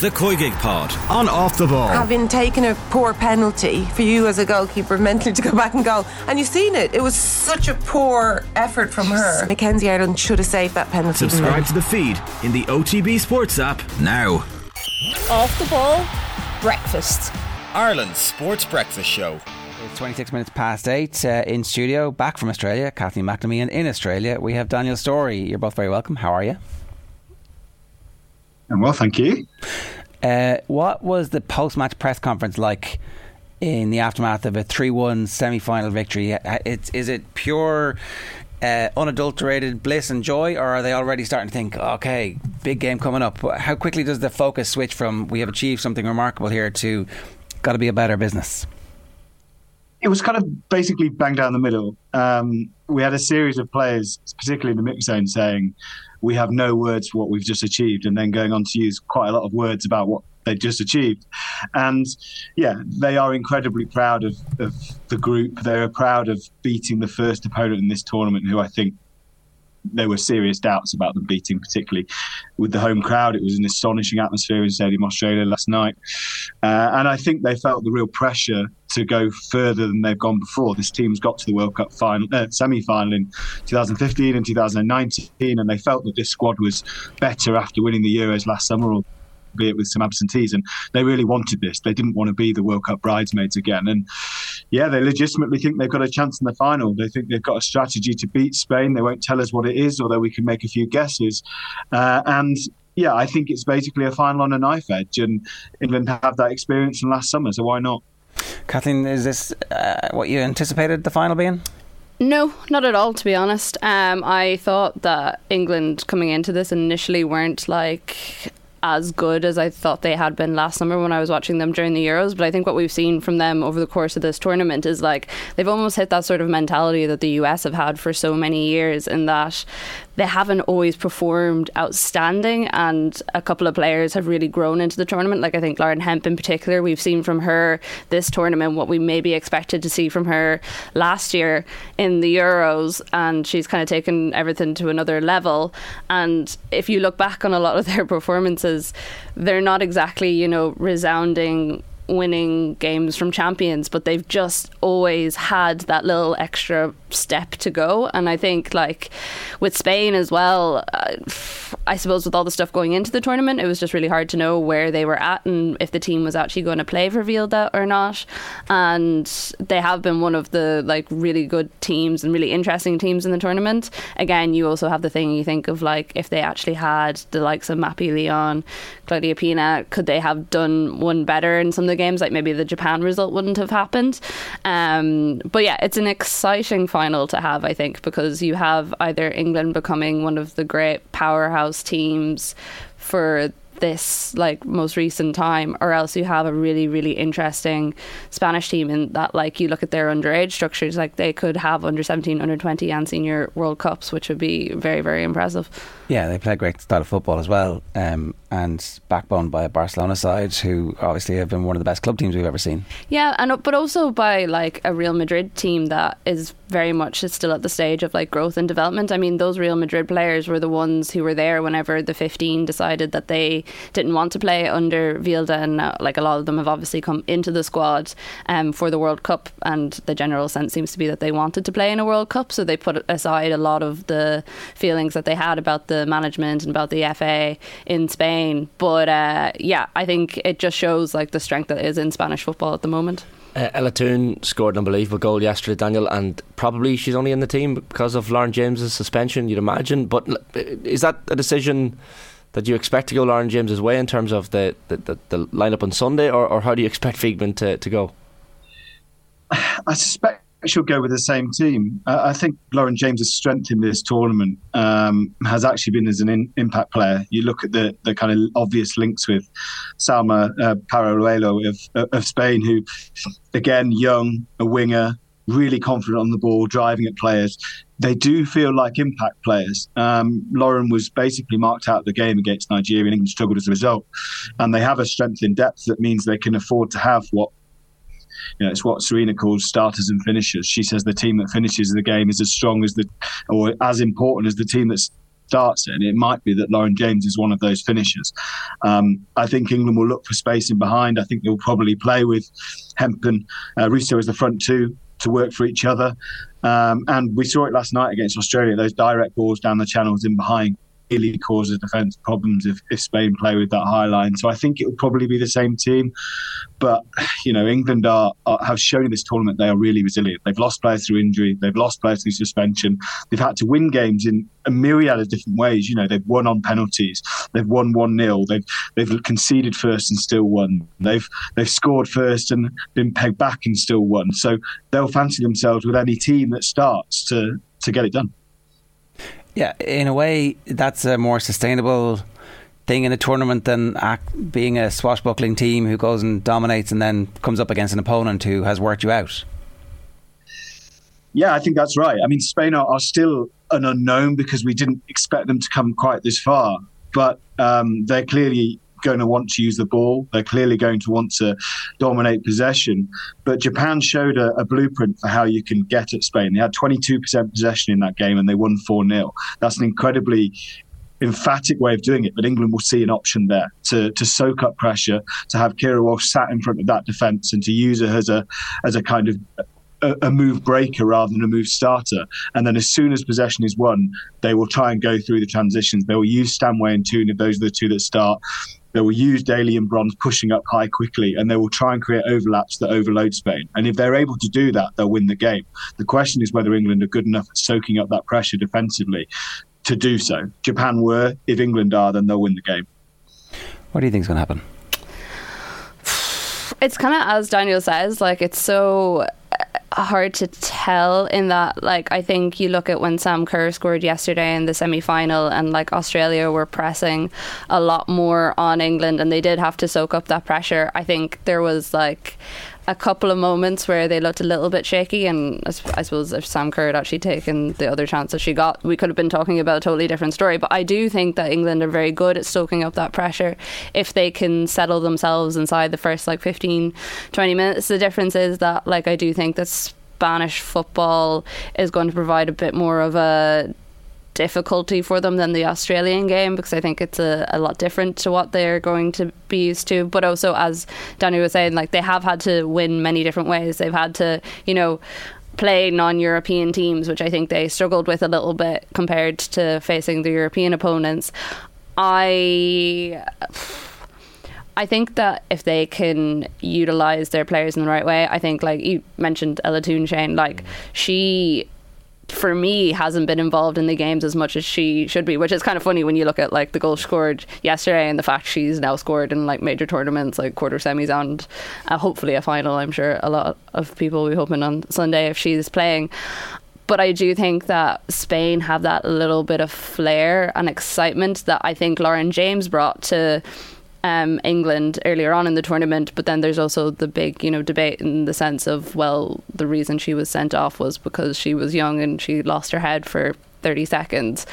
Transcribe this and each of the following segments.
The COYGIG Pod on Off the Ball. Having taken a poor penalty for you as a goalkeeper mentally to go back and go, and you've seen it, it was such a poor effort from her. Mackenzie Arnold should have saved that penalty. Subscribe to the feed in the OTB Sports app now. Off the ball, breakfast. Ireland's sports breakfast show. It's 26 minutes past eight uh, in studio, back from Australia. Kathleen McNamee, and in Australia, we have Daniel Storey. You're both very welcome. How are you? I'm well, thank you. Uh, what was the post match press conference like in the aftermath of a 3 1 semi final victory? Uh, it's, is it pure, uh, unadulterated bliss and joy, or are they already starting to think, okay, big game coming up? How quickly does the focus switch from we have achieved something remarkable here to got to be a better business? It was kind of basically bang down the middle. Um, we had a series of players, particularly in the mix zone, saying, we have no words for what we've just achieved, and then going on to use quite a lot of words about what they just achieved. And yeah, they are incredibly proud of, of the group. They're proud of beating the first opponent in this tournament, who I think there were serious doubts about them beating, particularly with the home crowd. It was an astonishing atmosphere in Stadium Australia last night. Uh, and I think they felt the real pressure to go further than they've gone before. This team's got to the World Cup final, uh, semi-final in 2015 and 2019, and they felt that this squad was better after winning the Euros last summer, albeit with some absentees. And they really wanted this. They didn't want to be the World Cup bridesmaids again. And yeah, they legitimately think they've got a chance in the final. They think they've got a strategy to beat Spain. They won't tell us what it is, although we can make a few guesses. Uh, and yeah, I think it's basically a final on a knife edge. And England have that experience from last summer, so why not? Kathleen, is this uh, what you anticipated the final being? No, not at all, to be honest. Um, I thought that England coming into this initially weren't like as good as I thought they had been last summer when I was watching them during the Euros. But I think what we've seen from them over the course of this tournament is like they've almost hit that sort of mentality that the US have had for so many years, in that they haven't always performed outstanding, and a couple of players have really grown into the tournament. Like I think Lauren Hemp in particular, we've seen from her this tournament what we maybe expected to see from her last year in the Euros, and she's kind of taken everything to another level. And if you look back on a lot of their performances, they're not exactly you know resounding winning games from champions, but they've just always had that little extra step to go. And I think, like with Spain as well, uh, I suppose with all the stuff going into the tournament, it was just really hard to know where they were at and if the team was actually going to play for Vilda or not. And they have been one of the like really good teams and really interesting teams in the tournament. Again, you also have the thing you think of like if they actually had the likes of Mapi León, Claudia Pina, could they have done one better in some of the games? Like maybe the Japan result wouldn't have happened. Um, but yeah, it's an exciting final to have, I think, because you have either England becoming one of the great powerhouse teams for this like most recent time or else you have a really really interesting Spanish team in that like you look at their underage structures like they could have under 17 under 20 and senior world cups which would be very very impressive yeah they play a great style of football as well um, and backbone by a Barcelona side who obviously have been one of the best club teams we've ever seen. Yeah and but also by like a Real Madrid team that is very much still at the stage of like growth and development. I mean those Real Madrid players were the ones who were there whenever the 15 decided that they didn't want to play under Vilda, and uh, like a lot of them have obviously come into the squad um, for the World Cup, and the general sense seems to be that they wanted to play in a World Cup, so they put aside a lot of the feelings that they had about the management and about the FA in Spain. But uh, yeah, I think it just shows like the strength that is in Spanish football at the moment. Uh, Ella Toone scored an unbelievable goal yesterday, Daniel, and probably she's only in the team because of Lauren James's suspension, you'd imagine. But is that a decision that you expect to go Lauren James's way in terms of the, the, the, the lineup on Sunday, or, or how do you expect Wiegman to, to go? I suspect she'll go with the same team. Uh, I think Lauren James's strength in this tournament um, has actually been as an in, impact player. You look at the, the kind of obvious links with Salma uh, Paralluelo of, of Spain, who, again, young, a winger, really confident on the ball, driving at players they do feel like impact players. Um, Lauren was basically marked out of the game against Nigeria, and England struggled as a result. And they have a strength in depth that means they can afford to have what you know, it's what Sarina calls starters and finishers. She says the team that finishes the game is as strong as the, or as important as the team that starts it, and it might be that Lauren James is one of those finishers. Um, I think England will look for space in behind. I think they'll probably play with Hempen, uh, Russo as the front two to work for each other. Um, and we saw it last night against Australia, those direct balls down the channels in behind really causes defence problems if, if Spain play with that high line. So I think it will probably be the same team. But, you know, England are, are, have shown in this tournament they are really resilient. They've lost players through injury, they've lost players through suspension. They've had to win games in a myriad of different ways. You know, they've won on penalties, they've won 1 0, they've, they've conceded first and still won. They've, they've scored first and been pegged back and still won. So they'll fancy themselves with any team that starts to, to get it done. Yeah, in a way, that's a more sustainable thing in a tournament than being a swashbuckling team who goes and dominates and then comes up against an opponent who has worked you out. Yeah, I think that's right. I mean, Spain are, are still an unknown because we didn't expect them to come quite this far, but um, they're clearly going to want to use the ball. They're clearly going to want to dominate possession. But Japan showed a, a blueprint for how you can get at Spain. They had 22% possession in that game and they won 4 0. That's an incredibly emphatic way of doing it, but England will see an option there to to soak up pressure, to have Keira Walsh sat in front of that defence, and to use her as a as a kind of a, move breaker rather than a move starter. And then as soon as possession is won, they will try and go through the transitions. They will use Stanway and if those are the two that start. They will use Daly and Bronze pushing up high quickly, and they will try and create overlaps that overload Spain. And if they're able to do that, they'll win the game. The question is whether England are good enough at soaking up that pressure defensively to do so. Japan were. If England are, then they'll win the game. What do you think is going to happen? It's kind of as Daniel says, like it's so hard to tell in that like I think you look at when Sam Kerr scored yesterday in the semi-final and like Australia were pressing a lot more on England and they did have to soak up that pressure. I think there was like a couple of moments where they looked a little bit shaky, and I suppose if Sam Kerr had actually taken the other chances she got, we could have been talking about a totally different story. But I do think that England are very good at soaking up that pressure if they can settle themselves inside the first like 15, 20 minutes. The difference is that, like, I do think that Spanish football is going to provide a bit more of a difficulty for them than the Australian game because I think it's a, a lot different to what they're going to be used to. But also, as Danny was saying, like they have had to win many different ways. They've had to, you know, play non-European teams, which I think they struggled with a little bit compared to facing the European opponents. I. I think that if they can utilize their players in the right way, I think like you mentioned Ella Toone Shane, like she for me hasn't been involved in the games as much as she should be which is kind of funny when you look at like the goal scored yesterday and the fact she's now scored in like major tournaments like quarter semis and uh, hopefully a final I'm sure a lot of people will be hoping on Sunday if she's playing. But I do think that Spain have that little bit of flair and excitement that I think Lauren James brought to um, England earlier on in the tournament, but then there's also the big, you know, debate in the sense of well, the reason she was sent off was because she was young and she lost her head for 30 seconds.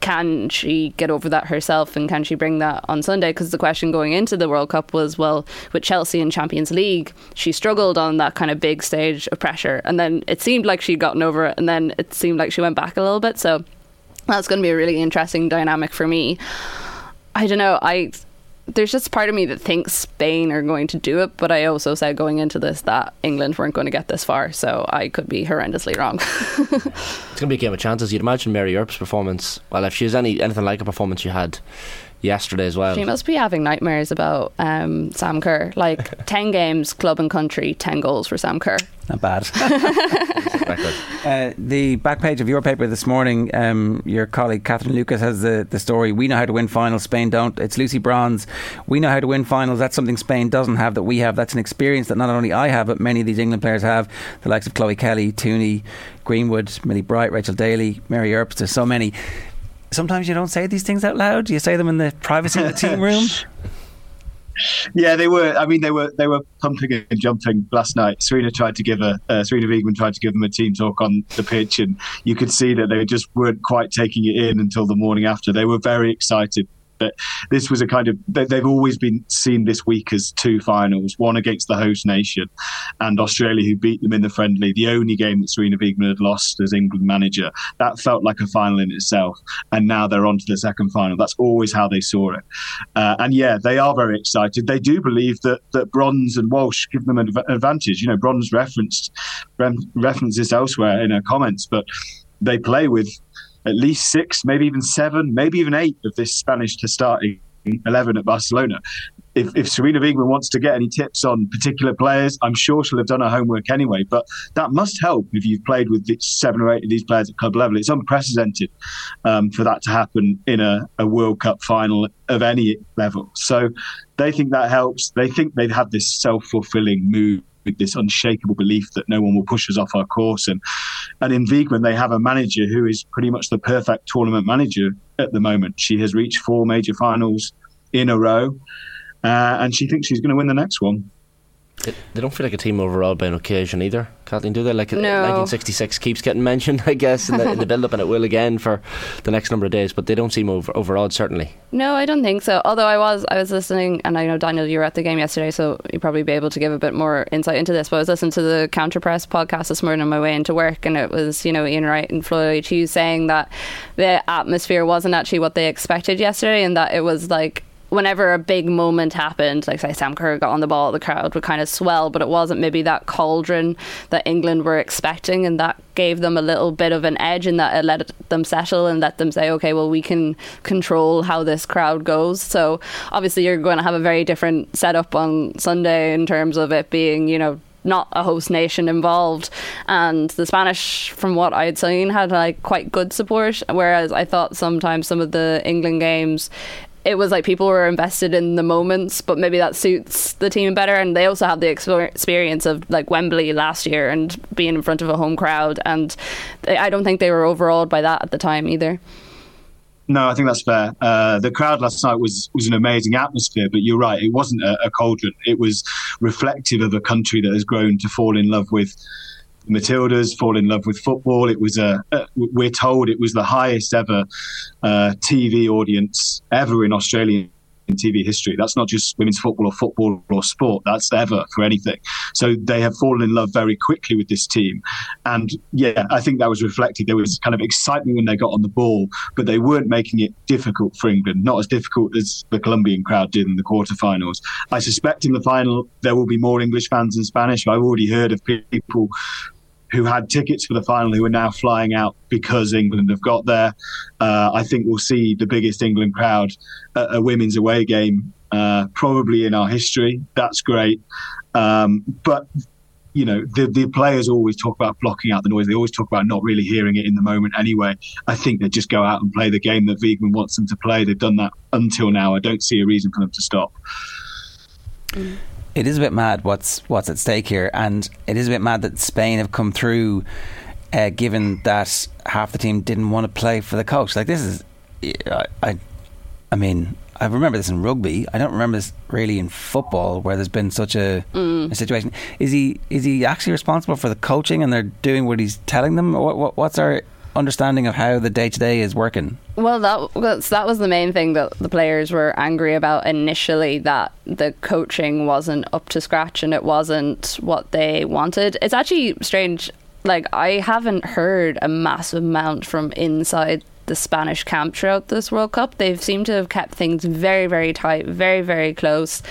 Can she get over that herself and can she bring that on Sunday? Because the question going into the World Cup was, well, with Chelsea in Champions League, she struggled on that kind of big stage of pressure. And then it seemed like she'd gotten over it, and then it seemed like she went back a little bit. So that's going to be a really interesting dynamic for me. I don't know. I there's just part of me that thinks Spain are going to do it, but I also said going into this that England weren't going to get this far, so I could be horrendously wrong. it's going to be a game of chances. You'd imagine Mary Earps' performance. Well, if she has any anything like a performance you had yesterday as well. She must be having nightmares about um, Sam Kerr. Like 10 games, club and country, 10 goals for Sam Kerr. Not bad. uh, the back page of your paper this morning, um, your colleague Catherine Lucas has the, the story We know how to win finals, Spain don't. It's Lucy Bronze. We know how to win finals. That's something Spain doesn't have that we have. That's an experience that not only I have, but many of these England players have. The likes of Chloe Kelly, Tooney, Greenwood, Millie Bright, Rachel Daly, Mary Earps. There's so many sometimes you don't say these things out loud. You say them in the privacy of the team room. Yeah, they were. I mean, they were they were pumping and jumping last night. Sarina tried to give a uh, Sarina Wiegman tried to give them a team talk on the pitch, and you could see that they just weren't quite taking it in until the morning after. They were very excited That this was a kind of they've always been seen this week as two finals, one against the host nation, and Australia who beat them in the friendly. The only game that Sarina Wiegman had lost as England manager. That felt like a final in itself, and now they're on to the second final. That's always how they saw it, uh, and yeah, they are very excited. They do believe that that Bronze and Walsh give them an advantage. You know, Bronze referenced references elsewhere in her comments, but they play with at least six, maybe even seven, maybe even eight of this Spanish to starting 11 at Barcelona. If, if Sarina Wiegman wants to get any tips on particular players, I'm sure she'll have done her homework anyway. But that must help if you've played with seven or eight of these players at club level. It's unprecedented um, for that to happen in a, a World Cup final of any level. So they think that helps. They think they've had this self fulfilling move with this unshakable belief that no one will push us off our course. And and in Wiegman, they have a manager who is pretty much the perfect tournament manager at the moment. She has reached four major finals in a row, uh, and she thinks she's going to win the next one. They don't feel like a team overall by an occasion either, Kathleen, do they? Like uh, no. 1966 keeps getting mentioned, I guess, in the, in the build up, and it will again for the next number of days, but they don't seem over, overawed, certainly. No, I don't think so. Although I was I was listening, and I know, Daniel, you were at the game yesterday, so you'd probably be able to give a bit more insight into this. But I was listening to the Counter Press podcast this morning on my way into work, and it was, you know, Ian Wright and Flo Lloyd-Hughes saying that the atmosphere wasn't actually what they expected yesterday, and that it was like whenever a big moment happened, like say Sam Kerr got on the ball, the crowd would kind of swell, but it wasn't maybe that cauldron that England were expecting, and that gave them a little bit of an edge, and that it let them settle and let them say, okay, well, we can control how this crowd goes. So obviously, you're going to have a very different setup on Sunday in terms of it being, you know, not a host nation involved. And the Spanish, from what I'd seen, had like quite good support. Whereas I thought sometimes some of the England games, it was like people were invested in the moments, but maybe that suits the team better. And they also have the experience of like Wembley last year and being in front of a home crowd. And I don't think they were overawed by that at the time either. No, I think that's fair. Uh, the crowd last night was was an amazing atmosphere, but you're right, it wasn't a, a cauldron. It was reflective of a country that has grown to fall in love with Matildas fall in love with football. It was a, uh, we're told it was the highest ever uh, TV audience ever in Australian TV history. That's not just women's football or football or sport. That's ever for anything. So they have fallen in love very quickly with this team, and yeah, I think that was reflected. There was kind of excitement when they got on the ball, but they weren't making it difficult for England. Not as difficult as the Colombian crowd did in the quarterfinals. I suspect in the final there will be more English fans than Spanish. I've already heard of people who had tickets for the final who are now flying out because England have got there. Uh, I think we'll see the biggest England crowd at a women's away game uh, probably in our history. That's great. Um, but you know, the, the players always talk about blocking out the noise. They always talk about not really hearing it in the moment anyway. I think they just go out and play the game that Wiegman wants them to play. They've done that until now. I don't see a reason for them to stop. Mm it is a bit mad what's what's at stake here, and it is a bit mad that Spain have come through, uh, given that half the team didn't want to play for the coach. Like this is, I, I, I mean, I remember this in rugby. I don't remember this really in football, where there's been such a, mm. a, situation. Is he is he actually responsible for the coaching, and they're doing what he's telling them? What, what, what's our understanding of how the day to day is working? Well, that was, that was the main thing that the players were angry about initially that the coaching wasn't up to scratch and it wasn't what they wanted. It's actually strange. Like, I haven't heard a massive amount from inside the Spanish camp throughout this World Cup. They've seemed to have kept things very, very tight, very, very close.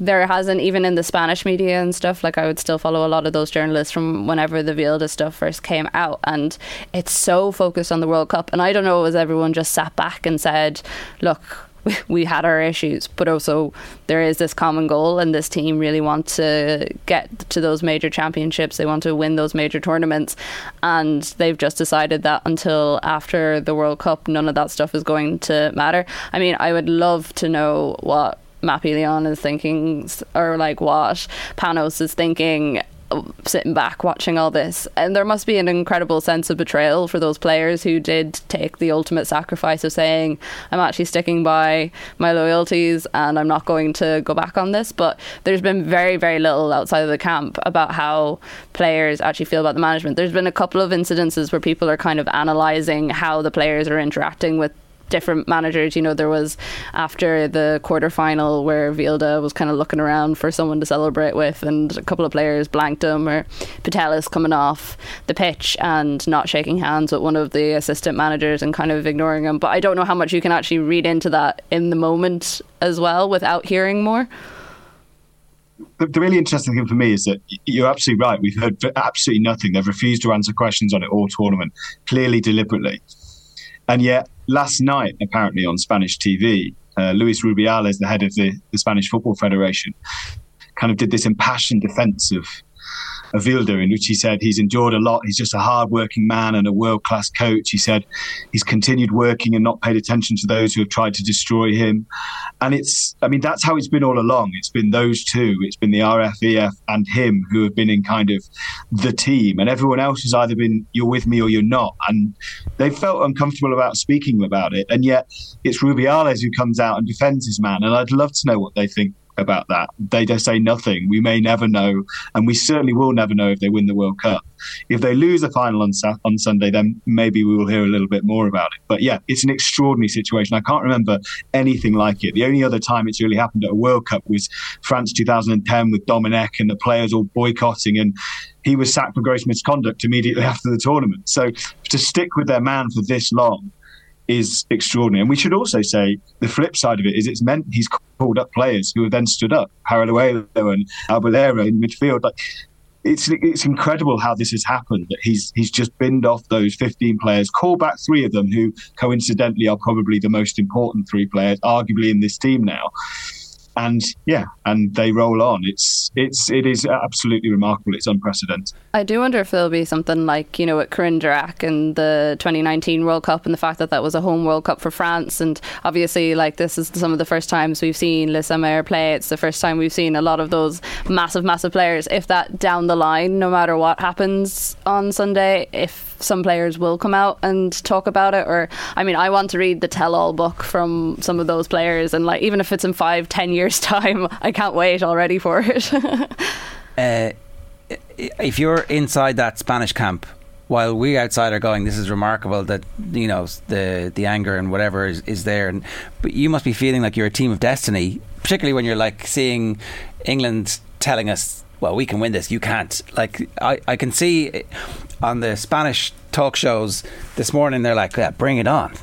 There hasn't, even in the Spanish media and stuff, like I would still follow a lot of those journalists from whenever the Vilda stuff first came out. And it's so focused on the World Cup. And I don't know, was everyone just sat back and said, look, we had our issues, but also there is this common goal, and this team really want to get to those major championships. They want to win those major tournaments, and they've just decided that until after the World Cup, none of that stuff is going to matter. I mean, I would love to know what Mapi León is thinking, or like what Panos is thinking sitting back watching all this. And there must be an incredible sense of betrayal for those players who did take the ultimate sacrifice of saying, I'm actually sticking by my loyalties and I'm not going to go back on this. But there's been very, very little outside of the camp about how players actually feel about the management. There's been a couple of incidences where people are kind of analysing how the players are interacting with different managers. You know, there was after the quarter final where Vilda was kind of looking around for someone to celebrate with, and a couple of players blanked him, or Putellas coming off the pitch and not shaking hands with one of the assistant managers and kind of ignoring him. But I don't know how much you can actually read into that in the moment as well without hearing more. The, the really interesting thing for me is that you're absolutely right. We've heard absolutely nothing. They've refused to answer questions on it all tournament, clearly deliberately. And yet, last night, apparently on Spanish TV, uh, Luis Rubiales, the head of the, the Spanish Football Federation, kind of did this impassioned defense of Avilda, in which he said he's endured a lot. He's just a hard-working man and a world-class coach. He said he's continued working and not paid attention to those who have tried to destroy him. And it's, I mean, that's how it's been all along. It's been those two. It's been the RFEF and him who have been in kind of the team, and everyone else has either been you're with me or you're not. And they felt uncomfortable about speaking about it. And yet it's Rubiales who comes out and defends his man. And I'd love to know what they think about that. They just say nothing. We may never know, and we certainly will never know if they win the World Cup. If they lose the final on on Sunday, then maybe we will hear a little bit more about it. But yeah, it's an extraordinary situation. I can't remember anything like it. The only other time it's really happened at a World Cup was France 2010 with Domenech and the players all boycotting and he was sacked for gross misconduct immediately after the tournament. So to stick with their man for this long is extraordinary. And we should also say the flip side of it is it's meant he's called up players who have then stood up, Paralluelo and Abelleira in midfield. Like it's it's incredible how this has happened. That he's he's just binned off those 15 players, call back three of them who coincidentally are probably the most important three players, arguably in this team now and yeah, and they roll on. It's it's it is absolutely remarkable. It's unprecedented. I do wonder if there'll be something like you know at Corinne Diacre in the 2019 World Cup and the fact that that was a home World Cup for France, and obviously like this is some of the first times we've seen Meyer play. It's the first time we've seen a lot of those massive, massive players. If that down the line, no matter what happens on Sunday, if some players will come out and talk about it or I mean I want to read the tell all book from some of those players and like even if it's in five ten years time I can't wait already for it uh, if you're inside that Spanish camp while we outside are going, this is remarkable that you know the the anger and whatever is, is there, and but you must be feeling like you're a team of destiny, particularly when you're like seeing England telling us, "Well, we can win this, you can't." Like I, I can see on the Spanish talk shows this morning, they're like, yeah, bring it on.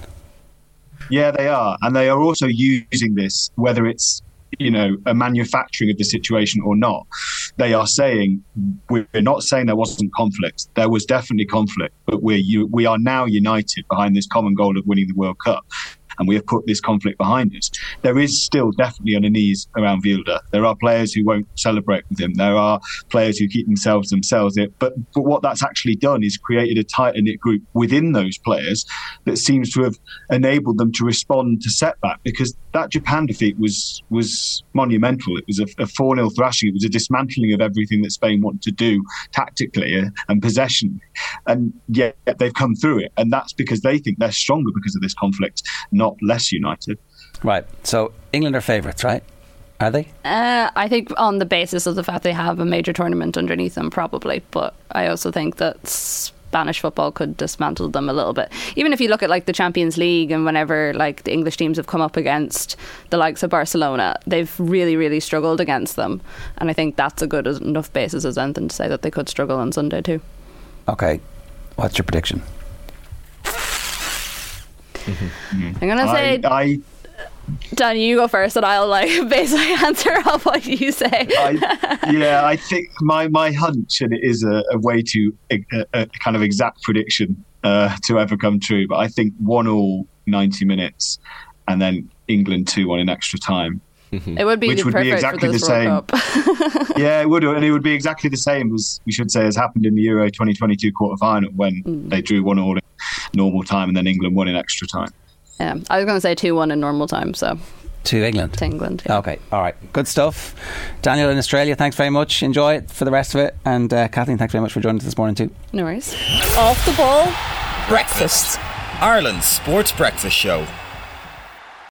Yeah, they are. And they are also using this, whether it's you know a manufacturing of the situation or not they are saying we're not saying there wasn't conflict there was definitely conflict but we're we are now united behind this common goal of winning the world cup and we have put this conflict behind us. There is still definitely unease around Vilda. There are players who won't celebrate with him. There are players who keep themselves themselves. It, But but what that's actually done is created a tight knit group within those players that seems to have enabled them to respond to setback because that Japan defeat was was monumental. It was a, a 4 0 thrashing. It was a dismantling of everything that Spain wanted to do tactically uh, and possession. And yet they've come through it. And that's because they think they're stronger because of this conflict, not not less united. Right. So England are favourites, right? Are they? Uh, I think on the basis of the fact they have a major tournament underneath them, probably. But I also think that Spanish football could dismantle them a little bit. Even if you look at like the Champions League and whenever like the English teams have come up against the likes of Barcelona, they've really, really struggled against them. And I think that's a good enough basis as anything to say that they could struggle on Sunday too. Okay. What's your prediction? Mm-hmm. I'm gonna say. I, I Dan, you go first, and I'll like basically answer off what you say. I, yeah, I think my my hunch, and it is a, a way to a, a, kind of exact prediction uh, to ever come true, but I think one all ninety minutes, and then England two one in extra time. It would be which would be exactly the same. yeah, it would, and it would be exactly the same as we should say has happened in the Euro 2022 quarter final when mm. they drew one all in normal time and then England won in extra time. Yeah, I was going to say two one in normal time. So to England. To England. Yeah. Okay, all right, good stuff. Daniel in Australia, thanks very much. Enjoy it for the rest of it, and uh, Kathleen, thanks very much for joining us this morning too. No worries. Off the ball. Breakfast, Ireland's sports breakfast show.